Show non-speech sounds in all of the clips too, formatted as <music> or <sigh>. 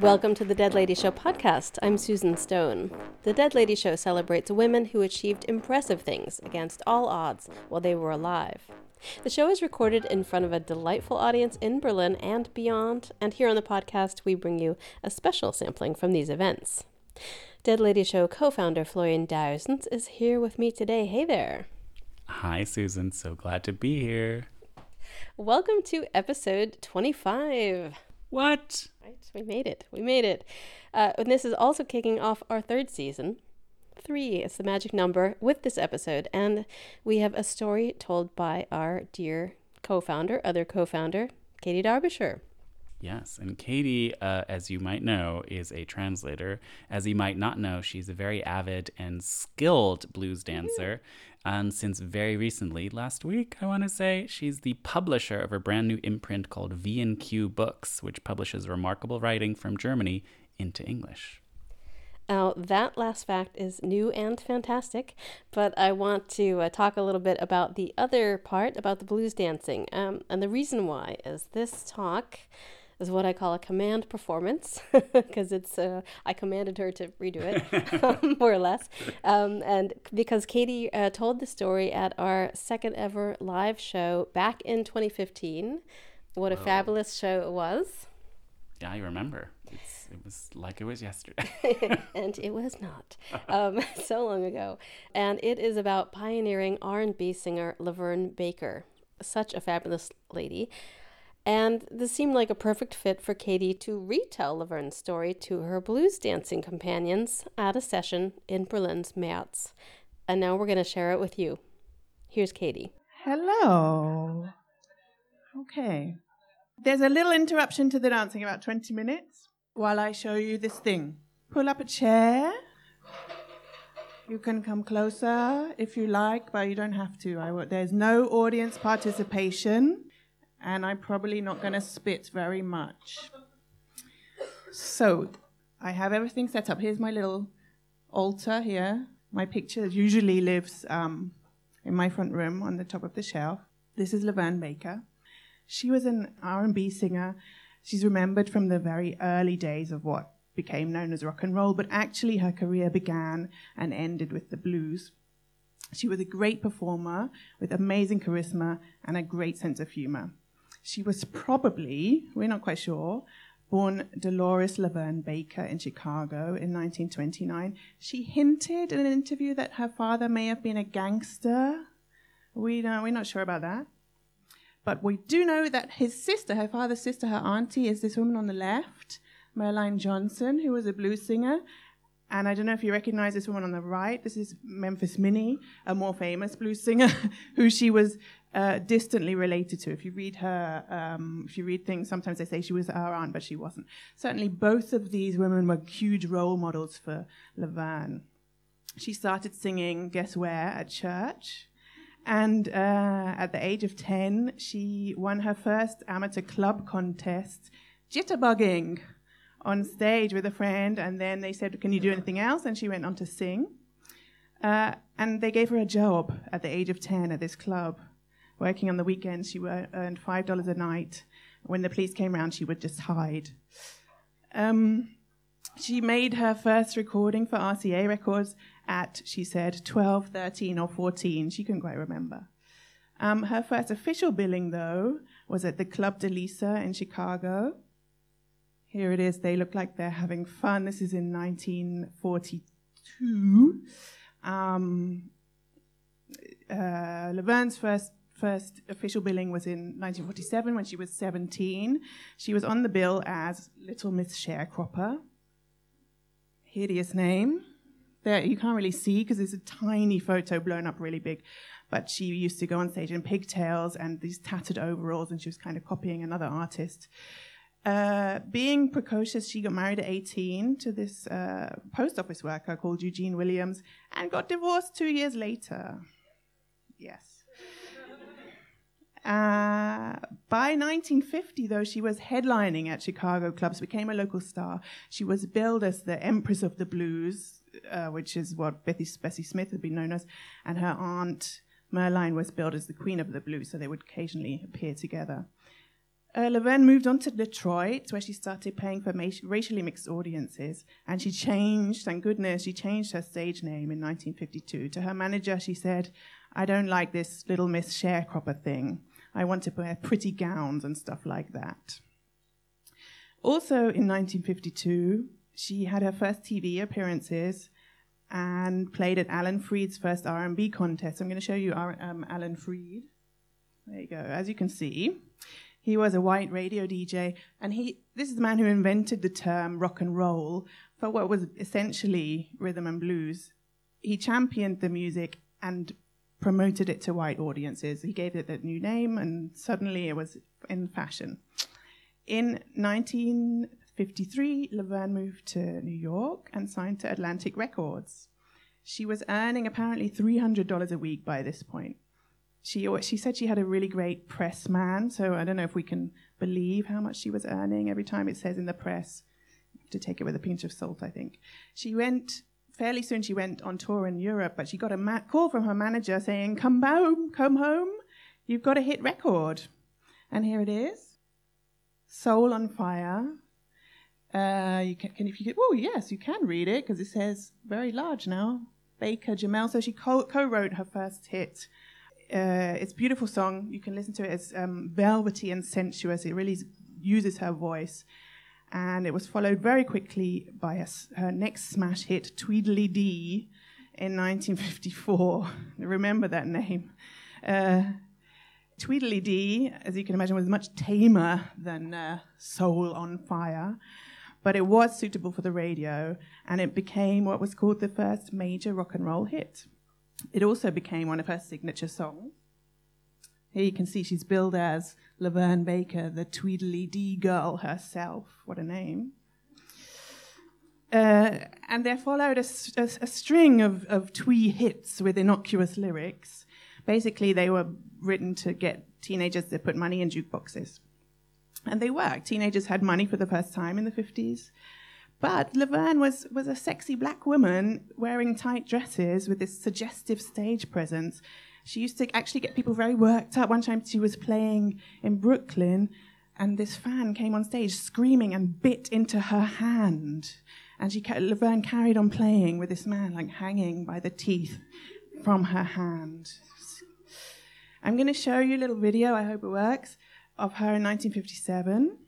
Welcome to the Dead Lady Show podcast. I'm Susan Stone. The Dead Lady Show celebrates women who achieved impressive things against all odds while they were alive. The show is recorded in front of a delightful audience in Berlin and beyond, and here on the podcast, we bring you a special sampling from these events. Dead Lady Show co founder Florian Duijsens is here with me today. Hey there. Hi, Susan. So glad to be here. Welcome to episode 25. What? Right, we made it. We made it. Uh, and this is also kicking off our third season. Three is the magic number with this episode. And we have a story told by our dear co founder, other co founder, Katy Derbyshire. Yes, and Katy, uh, as you might know, is a translator. As you might not know, she's a very avid and skilled blues dancer. And since very recently, last week, I want to say, she's the publisher of a brand new imprint called V&Q Books, which publishes remarkable writing from Germany into English. Now, that last fact is new and fantastic, but I want to uh, talk a little bit about the other part, about the blues dancing. Um, and the reason why is this talk is what I call a command performance <laughs> because it's uh, I commanded her to redo it <laughs> <laughs> more or less, um, and because Katy uh, told the story at our second ever live show back in 2015. What a fabulous show it was! Yeah, I remember. It's, it was like it was yesterday. and it was not um, so long ago. And it is about pioneering R&B singer LaVern Baker, such a fabulous lady. And this seemed like a perfect fit for Katy to retell LaVern's story to her blues dancing companions at a session in Berlin's März. And now we're going to share it with you. Here's Katy. Hello. Okay. There's a little interruption to the dancing, about 20 minutes, while I show you this thing. Pull up a chair. You can come closer if you like, but you don't have to. I, there's no audience participation and I'm probably not going to spit very much. So I have everything set up. Here's my little altar here. My picture usually lives um, in my front room on the top of the shelf. This is LaVern Baker. She was an R&B singer. She's remembered from the very early days of what became known as rock and roll, but actually her career began and ended with the blues. She was a great performer with amazing charisma and a great sense of humor. She was probably, we're not quite sure, born Dolores LaVern Baker in Chicago in 1929. She hinted in an interview that her father may have been a gangster. We know, we're not sure about that. But we do know that his sister, her father's sister, her auntie, is this woman on the left, Merline Johnson, who was a blues singer. And I don't know if you recognize this woman on the right. This is Memphis Minnie, a more famous blues singer, <laughs> who she was uh, distantly related to. If you read her, um, if you read things, sometimes they say she was our aunt, but she wasn't. Certainly, both of these women were huge role models for LaVern. She started singing, guess where, at church. And uh, at the age of 10, she won her first amateur club contest, jitterbugging, on stage with a friend. And then they said, Can you do anything else? And she went on to sing. Uh, and they gave her a job at the age of 10 at this club working on the weekends. She earned $5 a night. When the police came around, she would just hide. Um, she made her first recording for RCA Records at, she said, 12, 13, or 14. She couldn't quite remember. Um, her first official billing, though, was at the Club DeLisa in Chicago. Here it is. They look like they're having fun. This is in 1942. Um, uh, LaVern's first first official billing was in 1947 when she was 17. She was on the bill as Little Miss Sharecropper. Hideous name. There, you can't really see because there's a tiny photo blown up really big. But she used to go on stage in pigtails and these tattered overalls, and she was kind of copying another artist. Uh, being precocious, she got married at 18 to this uh, post office worker called Eugene Williams and got divorced two years later. Yes. Uh, by 1950, though, she was headlining at Chicago clubs, became a local star. She was billed as the Empress of the Blues, uh, which is what Bessie, Bessie Smith had been known as, and her aunt Merline was billed as the Queen of the Blues, so they would occasionally appear together. Uh, LaVern moved on to Detroit, where she started playing for ma- racially mixed audiences. And she changed, thank goodness, she changed her stage name in 1952. To her manager, she said, I don't like this little Miss Sharecropper thing. I want to wear pretty gowns and stuff like that. Also in 1952, she had her first TV appearances and played at Alan Freed's first R&B contest. I'm going to show you um, Alan Freed. There you go. As you can see, he was a white radio DJ, and he this is the man who invented the term rock and roll for what was essentially rhythm and blues. He championed the music and promoted it to white audiences. He gave it a new name, and suddenly it was in fashion. In 1953, LaVern moved to New York and signed to Atlantic Records. She was earning apparently $300 a week by this point she she said she had a really great press man. So I don't know if we can believe how much she was earning every time it says in the press. To take it with a pinch of salt, I think. She went fairly soon. She went on tour in Europe, but she got a ma- call from her manager saying, "Come home, come home. You've got a hit record." And here it is, "Soul on Fire." Uh, you can, can if you oh yes, you can read it because it says very large now. Baker Jamel. So she co- co-wrote her first hit uh, it's a beautiful song. You can listen to it. It's um, velvety and sensuous. It really uses her voice. And it was followed very quickly by a, her next smash hit, Tweedlee Dee, in 1954. <laughs> Remember that name. Uh, Tweedlee as you can imagine, was much tamer than uh, Soul on Fire, but it was suitable for the radio, and it became what was called the first major rock and roll hit. It also became one of her signature songs. Here you can see she's billed as LaVern Baker, the Tweedlee Dee girl herself. What a name. Uh, and there followed a, a, a string of, of twee hits with innocuous lyrics. Basically, they were written to get teenagers to put money in jukeboxes. And they worked. Teenagers had money for the first time in the 50s. But LaVern was, was a sexy black woman wearing tight dresses with this suggestive stage presence. She used to actually get people very worked up. One time she was playing in Brooklyn, and this fan came on stage screaming and bit into her hand. And she, LaVern carried on playing with this man, like hanging by the teeth from her hand. I'm going to show you a little video, I hope it works, of her in 1957.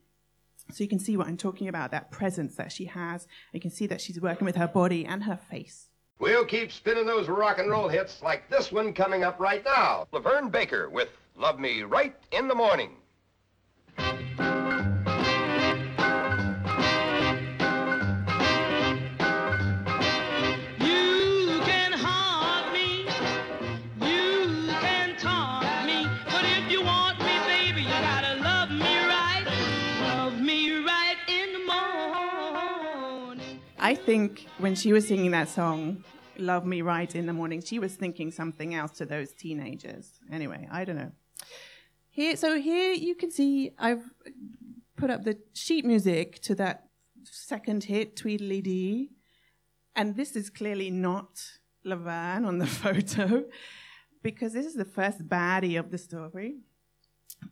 So you can see what I'm talking about, that presence that she has. You can see that she's working with her body and her face. We'll keep spinning those rock and roll hits like this one coming up right now. LaVern Baker with Love Me Right in the Morning. I think when she was singing that song, Love Me Right in the Morning, she was thinking something else to those teenagers. Anyway, I don't know. Here, so here you can see I've put up the sheet music to that second hit, Tweedlee Dee. And this is clearly not LaVern on the <laughs> photo because this is the first baddie of the story.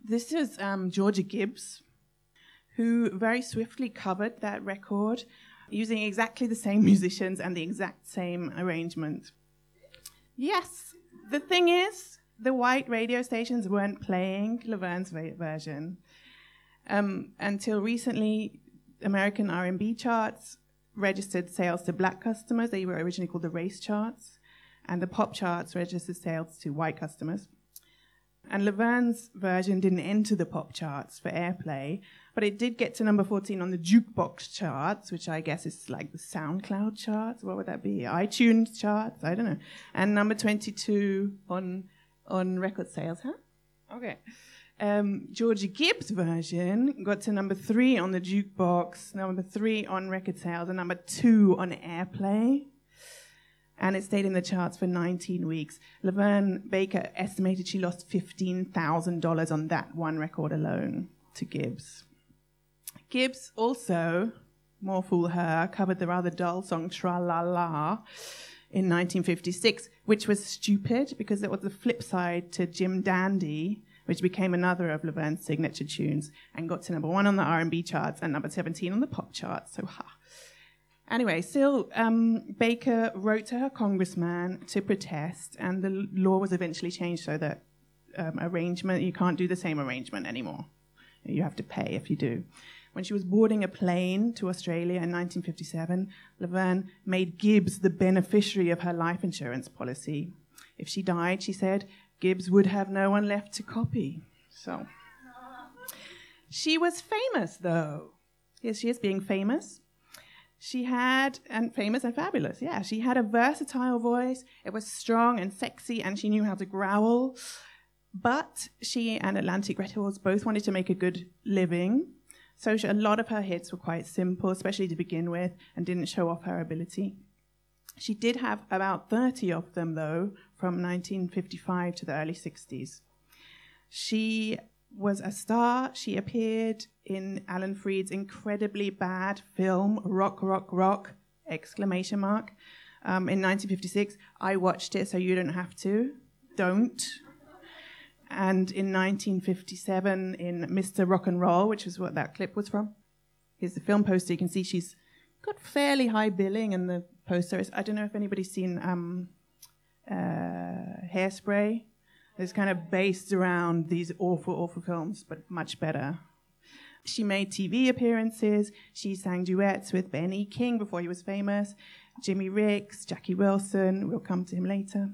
This is um, Georgia Gibbs, who very swiftly covered that record using exactly the same musicians and the exact same arrangement. Yes, the thing is, the white radio stations weren't playing LaVern's version. Um, until recently, American R&B charts registered sales to black customers. They were originally called the race charts. And the pop charts registered sales to white customers. And LaVern's version didn't enter the pop charts for airplay, but it did get to number 14 on the jukebox charts, which I guess is like the SoundCloud charts. What would that be? iTunes charts? I don't know. And number 22 on on record sales, huh? Okay. Um, Georgia Gibbs' version got to number three on the jukebox, number three on record sales, and number two on airplay and it stayed in the charts for 19 weeks. LaVern Baker estimated she lost $15,000 on that one record alone to Gibbs. Gibbs also, more fool her, covered the rather dull song Tra La La in 1956, which was stupid because it was the flip side to Jim Dandy, which became another of LaVern's signature tunes and got to number one on the R&B charts and number 17 on the pop charts. So, ha. Anyway, still, um, Baker wrote to her congressman to protest, and the law was eventually changed so that um, arrangement you can't do the same arrangement anymore. You have to pay if you do. When she was boarding a plane to Australia in 1957, LaVern made Gibbs the beneficiary of her life insurance policy. If she died, she said, Gibbs would have no one left to copy. So, she was famous, though. Here she is being famous. She had, and famous and fabulous, yeah. She had a versatile voice. It was strong and sexy, and she knew how to growl. But she and Atlantic Records both wanted to make a good living. So she, a lot of her hits were quite simple, especially to begin with, and didn't show off her ability. She did have about 30 of them, though, from 1955 to the early 60s. She was a star. She appeared in Alan Freed's incredibly bad film Rock, Rock, Rock! Exclamation mark. Um, in 1956, I watched it, so you don't have to. Don't. And in 1957, in Mr. Rock and Roll, which is what that clip was from, here's the film poster. You can see she's got fairly high billing, and the poster is. I don't know if anybody's seen um, uh, Hairspray. It's kind of based around these awful, awful films, but much better. She made TV appearances. She sang duets with Benny King before he was famous, Jimmy Ricks, Jackie Wilson. We'll come to him later.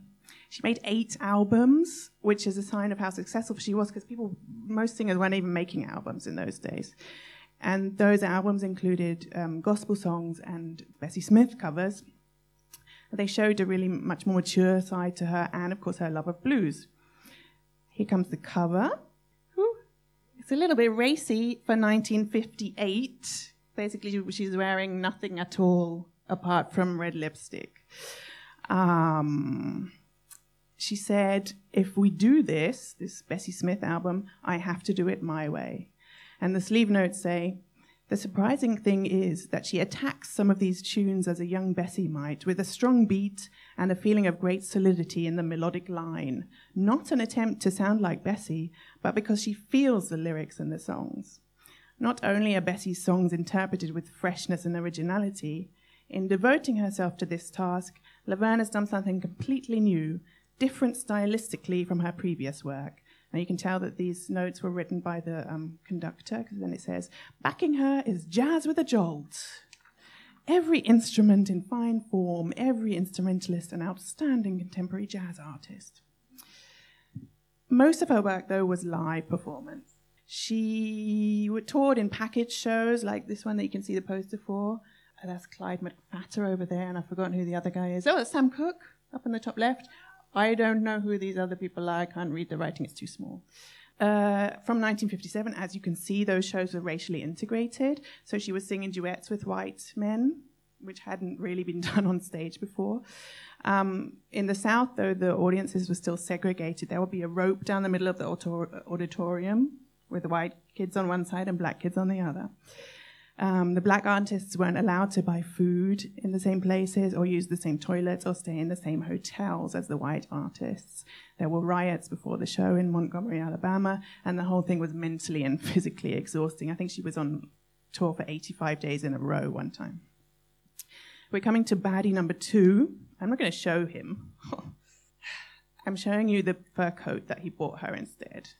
She made eight albums, which is a sign of how successful she was, because people, most singers weren't even making albums in those days. And those albums included um, gospel songs and Bessie Smith covers. They showed a really much more mature side to her, and of course, her love of blues. Here comes the cover. It's a little bit racy for 1958. Basically, she's wearing nothing at all apart from red lipstick. Um, she said, if we do this, this Bessie Smith album, I have to do it my way. And the sleeve notes say, the surprising thing is that she attacks some of these tunes as a young Bessie might, with a strong beat and a feeling of great solidity in the melodic line. Not an attempt to sound like Bessie, but because she feels the lyrics and the songs. Not only are Bessie's songs interpreted with freshness and originality, in devoting herself to this task, LaVern has done something completely new different stylistically from her previous work. Now you can tell that these notes were written by the um, conductor, because then it says, backing her is jazz with a jolt. Every instrument in fine form, every instrumentalist an outstanding contemporary jazz artist. Most of her work, though, was live performance. She toured in package shows like this one that you can see the poster for. that's Clyde McPhatter over there, and I've forgotten who the other guy is. Oh, that's Sam Cooke up in the top left. I don't know who these other people are. I can't read the writing, it's too small. Uh, from 1957, as you can see, those shows were racially integrated. So she was singing duets with white men, which hadn't really been <laughs> done on stage before. Um, in the South, though, the audiences were still segregated. There would be a rope down the middle of the auditorium with the white kids on one side and black kids on the other. Um, the black artists weren't allowed to buy food in the same places or use the same toilets or stay in the same hotels as the white artists. There were riots before the show in Montgomery, Alabama, and the whole thing was mentally and <laughs> physically exhausting. I think she was on tour for 85 days in a row one time. We're coming to baddie number two. I'm not going to show him. <laughs> I'm showing you the fur coat that he bought her instead.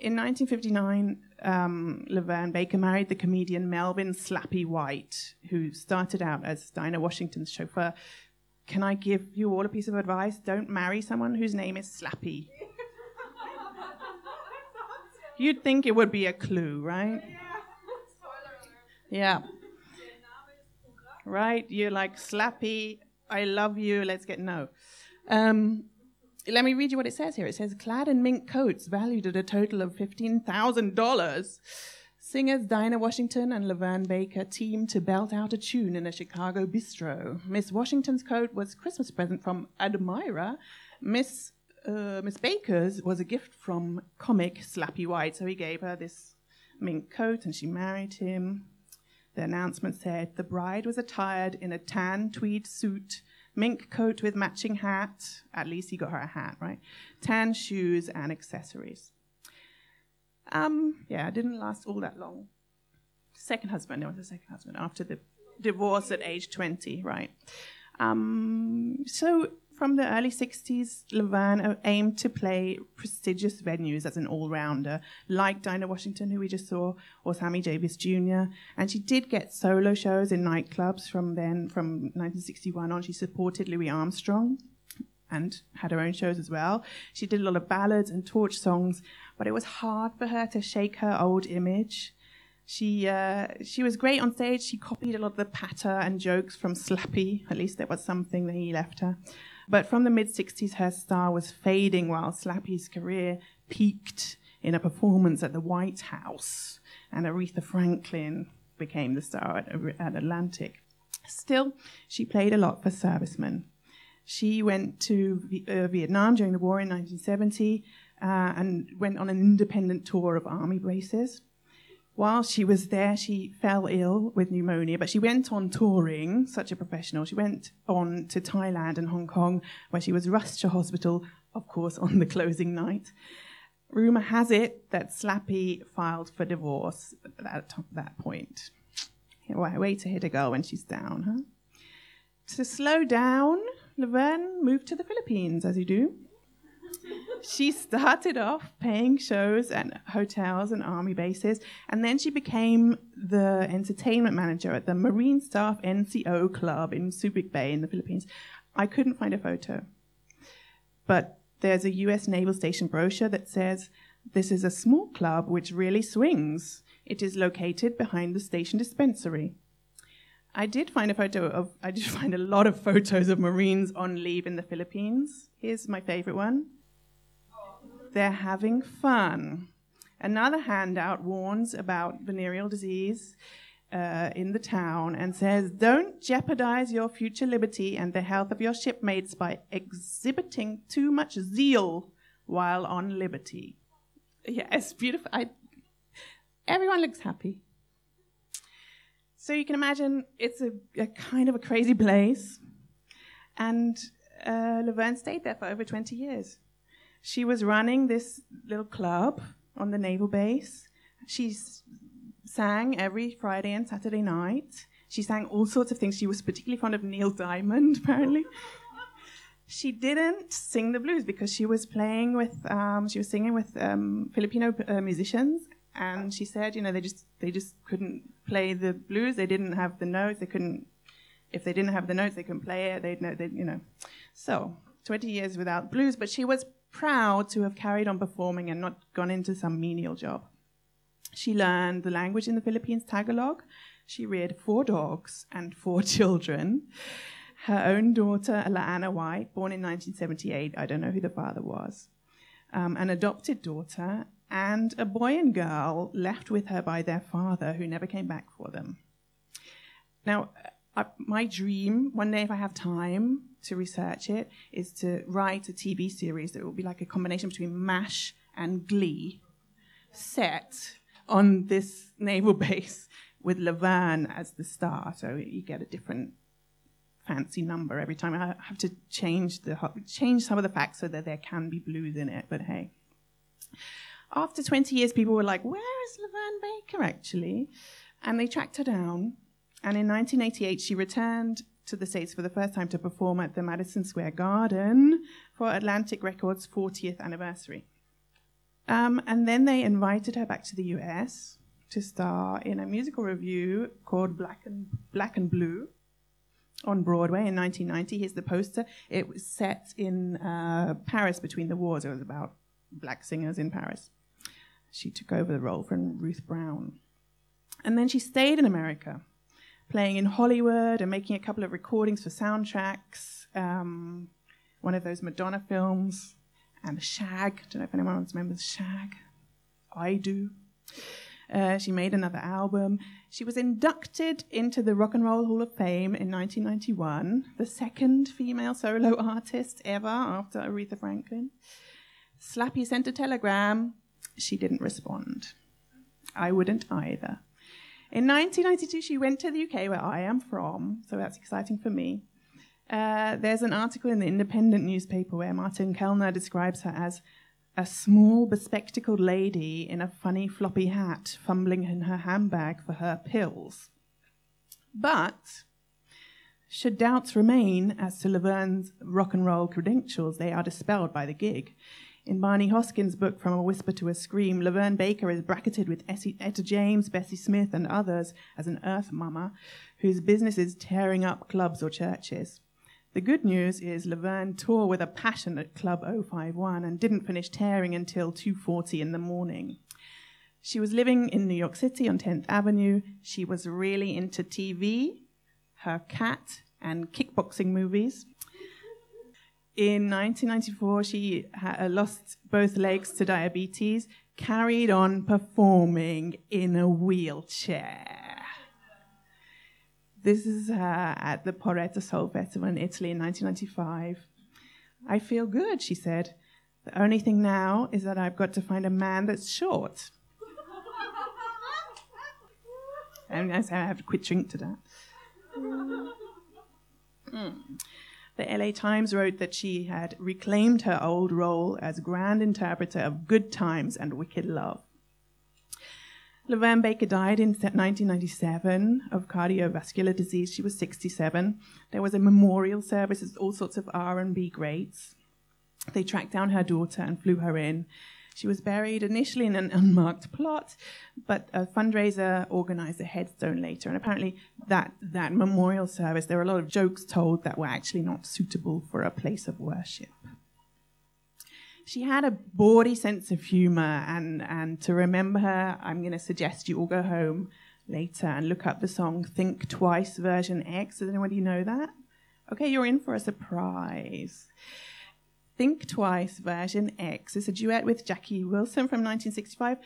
In 1959, um, LaVern Baker married the comedian Melvin Slappy White, who started out as Dinah Washington's chauffeur. Can I give you all a piece of advice? Don't marry someone whose name is Slappy. <laughs> You'd think it would be a clue, right? Yeah. <laughs> Right? You're like Slappy, I love you, let's get no. Um, let me read you what it says here. It says, clad in mink coats valued at a total of $15,000. Singers Dinah Washington and LaVern Baker teamed to belt out a tune in a Chicago bistro. Miss Washington's coat was Christmas present from Admira. Miss uh, Miss Baker's was a gift from comic Slappy White, so he gave her this mink coat and she married him. The announcement said the bride was attired in a tan tweed suit mink coat with matching hat. At least he got her a hat, right? Tan shoes and accessories. Um, yeah, it didn't last all that long. Second husband, there was a second husband after the divorce at age 20, right? Um, so from the early 60s, LaVern aimed to play prestigious venues as an all rounder, like Dinah Washington, who we just saw, or Sammy Davis Jr. And she did get solo shows in nightclubs from then, from 1961 on. She supported Louis Armstrong and had her own shows as well. She did a lot of ballads and torch songs, but it was hard for her to shake her old image. She uh, she was great on stage. She copied a lot of the patter and jokes from Slappy. At least that was something that he left her. But from the mid 60s, her star was fading while Slappy's career peaked in a performance at the White House, and Aretha Franklin became the star at, at Atlantic. Still, she played a lot for servicemen. She went to uh, Vietnam during the war in 1970 uh, and went on an independent tour of army bases. While she was there, she fell ill with pneumonia, but she went on touring, such a professional. She went on to Thailand and Hong Kong, where she was rushed to hospital, of course, <laughs> on the closing night. Rumor has it that Slappy filed for divorce at that point. Way to hit a girl when she's down, huh? To slow down, LaVern moved to the Philippines, as you do she started off paying shows at hotels and army bases, and then she became the entertainment manager at the Marine Staff NCO Club in Subic Bay in the Philippines. I couldn't find a photo, but there's a US Naval Station brochure that says this is a small club which really swings. It is located behind the station dispensary. I did find a photo of, I did <laughs> find a lot of photos of Marines on leave in the Philippines. Here's my favorite one. They're having fun. Another handout warns about venereal disease uh, in the town and says, Don't jeopardize your future liberty and the health of your shipmates by exhibiting too much zeal while on liberty. Yes, beautiful. I, everyone looks happy. So you can imagine it's a, a kind of a crazy place. And uh, LaVern stayed there for over 20 years. She was running this little club on the naval base. She sang every Friday and Saturday night. She sang all sorts of things. She was particularly fond of Neil Diamond, <laughs> apparently. she didn't sing the blues because she was playing with, um, she was singing with um, Filipino uh, musicians, and she said, you know, they just they just couldn't play the blues. They didn't have the notes. They couldn't. If they didn't have the notes, they couldn't play it. They'd know, they you know. So 20 years without blues, but she was proud to have carried on performing and not gone into some menial job. She learned the language in the Philippines, Tagalog. She reared four dogs and four <laughs> children. Her own daughter, Laana White, born in 1978, I don't know who the father was, um, an adopted daughter, and a boy and girl left with her by their father who never came back for them. Now, uh, my dream, one day if I have time, to research it is to write a TV series that will be like a combination between MASH and Glee, set on this <laughs> naval base with LaVern as the star. So you get a different fancy number every time. I have to change the change some of the facts so that there can be blues in it. But hey, after 20 years, people were like, "Where is LaVern Baker actually?" And they tracked her down. And in 1988, she returned to the States for the first time to perform at the Madison Square Garden for Atlantic Records' 40th anniversary. Um, and then they invited her back to the US to star in a musical review called Black and, Black and Blue on Broadway in 1990. Here's the poster. It was set in uh, Paris between the wars. It was about black singers in Paris. She took over the role from Ruth Brown. And then she stayed in America playing in Hollywood and making a couple of recordings for soundtracks. Um, one of those Madonna films and Shag. Don't know if anyone remembers Shag. I do. Uh, she made another album. She was inducted into the Rock and Roll Hall of Fame in 1991, the second female solo artist ever after Aretha Franklin. Slappy sent a telegram. She didn't respond. I wouldn't either. In 1992, she went to the UK, where I am from, so that's exciting for me. Uh, there's an article in the Independent newspaper where Martin Kelner describes her as a small bespectacled lady in a funny floppy hat fumbling in her handbag for her pills. But should doubts remain as to LaVern's rock and roll credentials, they are dispelled by the gig. In Barney Hoskyns' book From a Whisper to a Scream, LaVern Baker is bracketed with Etta James, Bessie Smith, and others as an earth mama whose business is tearing up clubs or churches. The good news is LaVern tore with a passion at Club 051 and didn't finish tearing until 2:40 in the morning. She was living in New York City on 10th Avenue. She was really into TV, her cat, and kickboxing movies. In 1994, she ha- lost both legs to diabetes, carried on performing in a wheelchair. This is her at the Porretta Soul Festival in Italy in 1995. I feel good, she said. The only thing now is that I've got to find a man that's short. <laughs> and I say, I have to quit drink to that. Mm. The LA Times wrote that she had reclaimed her old role as grand interpreter of good times and wicked love. LaVern Baker died in 1997 of cardiovascular disease. She was 67. There was a memorial service with all sorts of R&B greats. They tracked down her daughter and flew her in. She was buried initially in an unmarked plot, but a fundraiser organized a headstone later. And apparently, that, that memorial service, there were a lot of jokes told that were actually not suitable for a place of worship. She had a bawdy sense of humor, and, and to remember her, I'm going to suggest you all go home later and look up the song Think Twice version X. Does anybody know that? Okay, you're in for a surprise. Think Twice version X is a duet with Jackie Wilson from 1965.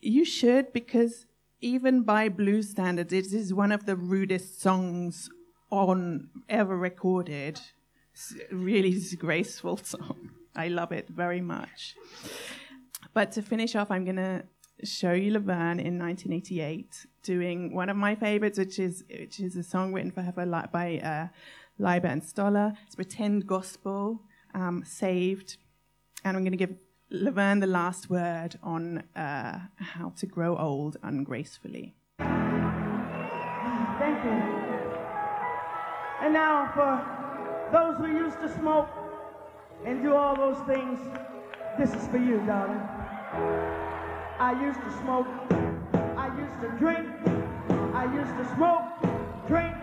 You should, because even by blues standards, it is one of the rudest songs on ever recorded. It's really disgraceful <laughs> song. I love it very much. But to finish off, I'm going to show you LaVern in 1988 doing one of my favorites, which is which is a song written for her by uh, and Stoller. It's pretend gospel um, saved. And I'm going to give LaVern the last word on uh, how to grow old ungracefully. Thank you. And now, for those who used to smoke and do all those things, this is for you, darling. I used to smoke, I used to drink, I used to smoke, drink,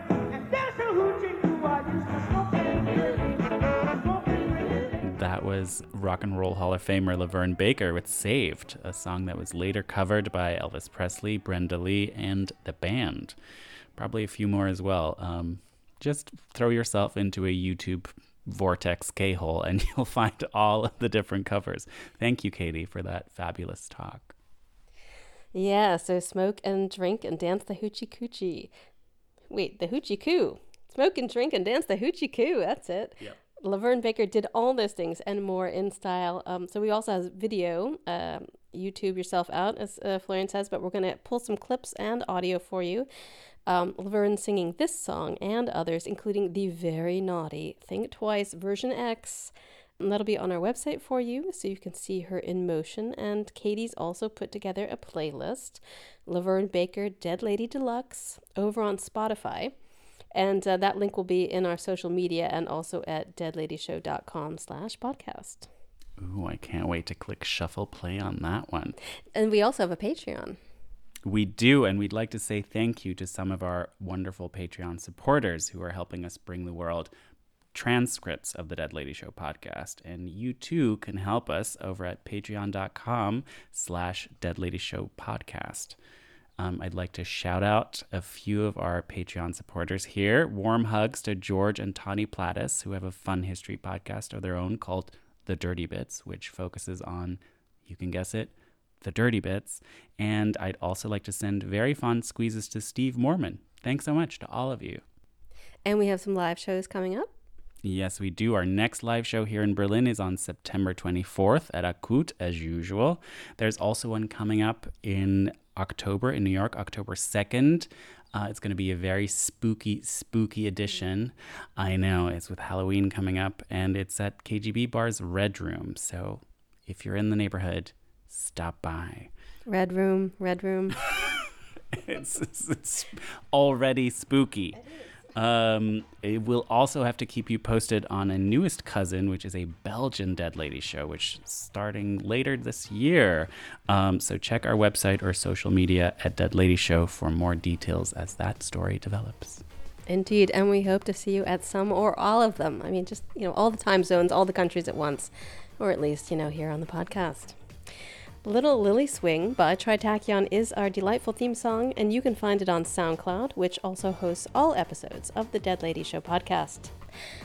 was Rock and Roll Hall of Famer LaVern Baker with Saved, a song that was later covered by Elvis Presley, Brenda Lee, and the band. Probably a few more as well. Um, just throw yourself into a YouTube vortex K hole and <laughs> you'll find all of the different covers. Thank you, Katy, for that fabulous talk. Yeah, so smoke and drink and dance the hoochie coochie. Wait, the hoochie coo. Smoke and drink and dance the hoochie coo. That's it. Yep. LaVern Baker did all those things and more in style. Um, so we also have video. Um, YouTube yourself out, as uh, Florian says, but we're going to pull some clips and audio for you. Um, LaVern singing this song and others, including the very naughty Think Twice version X. And that'll be on our website for you so you can see her in motion. And Katy's also put together a playlist LaVern Baker Dead Lady Deluxe over on Spotify. And uh, that link will be in our social media and also at deadladyshow.com slash podcast. Ooh, I can't wait to click shuffle play on that one. And we also have a Patreon. We do, and we'd like to say thank you to some of our wonderful Patreon supporters who are helping us bring the world transcripts of the Dead Lady Show podcast. And you too can help us over at patreon.com slash Dead Lady Show podcast. Um, I'd like to shout out a few of our Patreon supporters here. Warm hugs to George and Tawny Plattis, who have a fun history podcast of their own called The Dirty Bits, which focuses on, you can guess it, the dirty bits. And I'd also like to send very fond squeezes to Steve Mormon. Thanks so much to all of you. And we have some live shows coming up. Yes, we do. Our next live show here in Berlin is on September 24th at ACUD, as usual. There's also one coming up in October in New York, October 2nd. Uh, it's going to be a very spooky, spooky edition. I know, it's with Halloween coming up, and it's at KGB Bar's Red Room. So if you're in the neighborhood, stop by. Red room, red room. <laughs> it's, it's, it's already spooky. Um, it will also have to keep you posted on a newest cousin, which is a Belgian Dead Lady show, which is starting later this year. Um, so check our website or social media at Dead Lady Show for more details as that story develops. Indeed, and we hope to see you at some or all of them. I mean, just, you know, all the time zones, all the countries at once, or at least, you know, here on the podcast. Little Lily Swing by Tritachyon is our delightful theme song, and you can find it on SoundCloud, which also hosts all episodes of the Dead Lady Show podcast.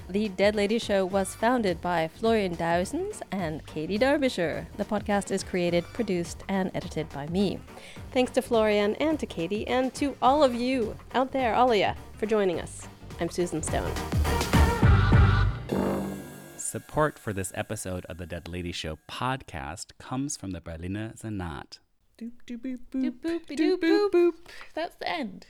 The Dead Lady Show was founded by Florian Duijsens and Katy Derbyshire. The podcast is created, produced, and edited by me. Thanks to Florian and to Katie and to all of you out there, all of you, for joining us. I'm Susan Stone. Support for this episode of the Dead Lady Show podcast comes from the Berliner Senat. Doop doop boop boop. Doop boop doop boop. That's the end.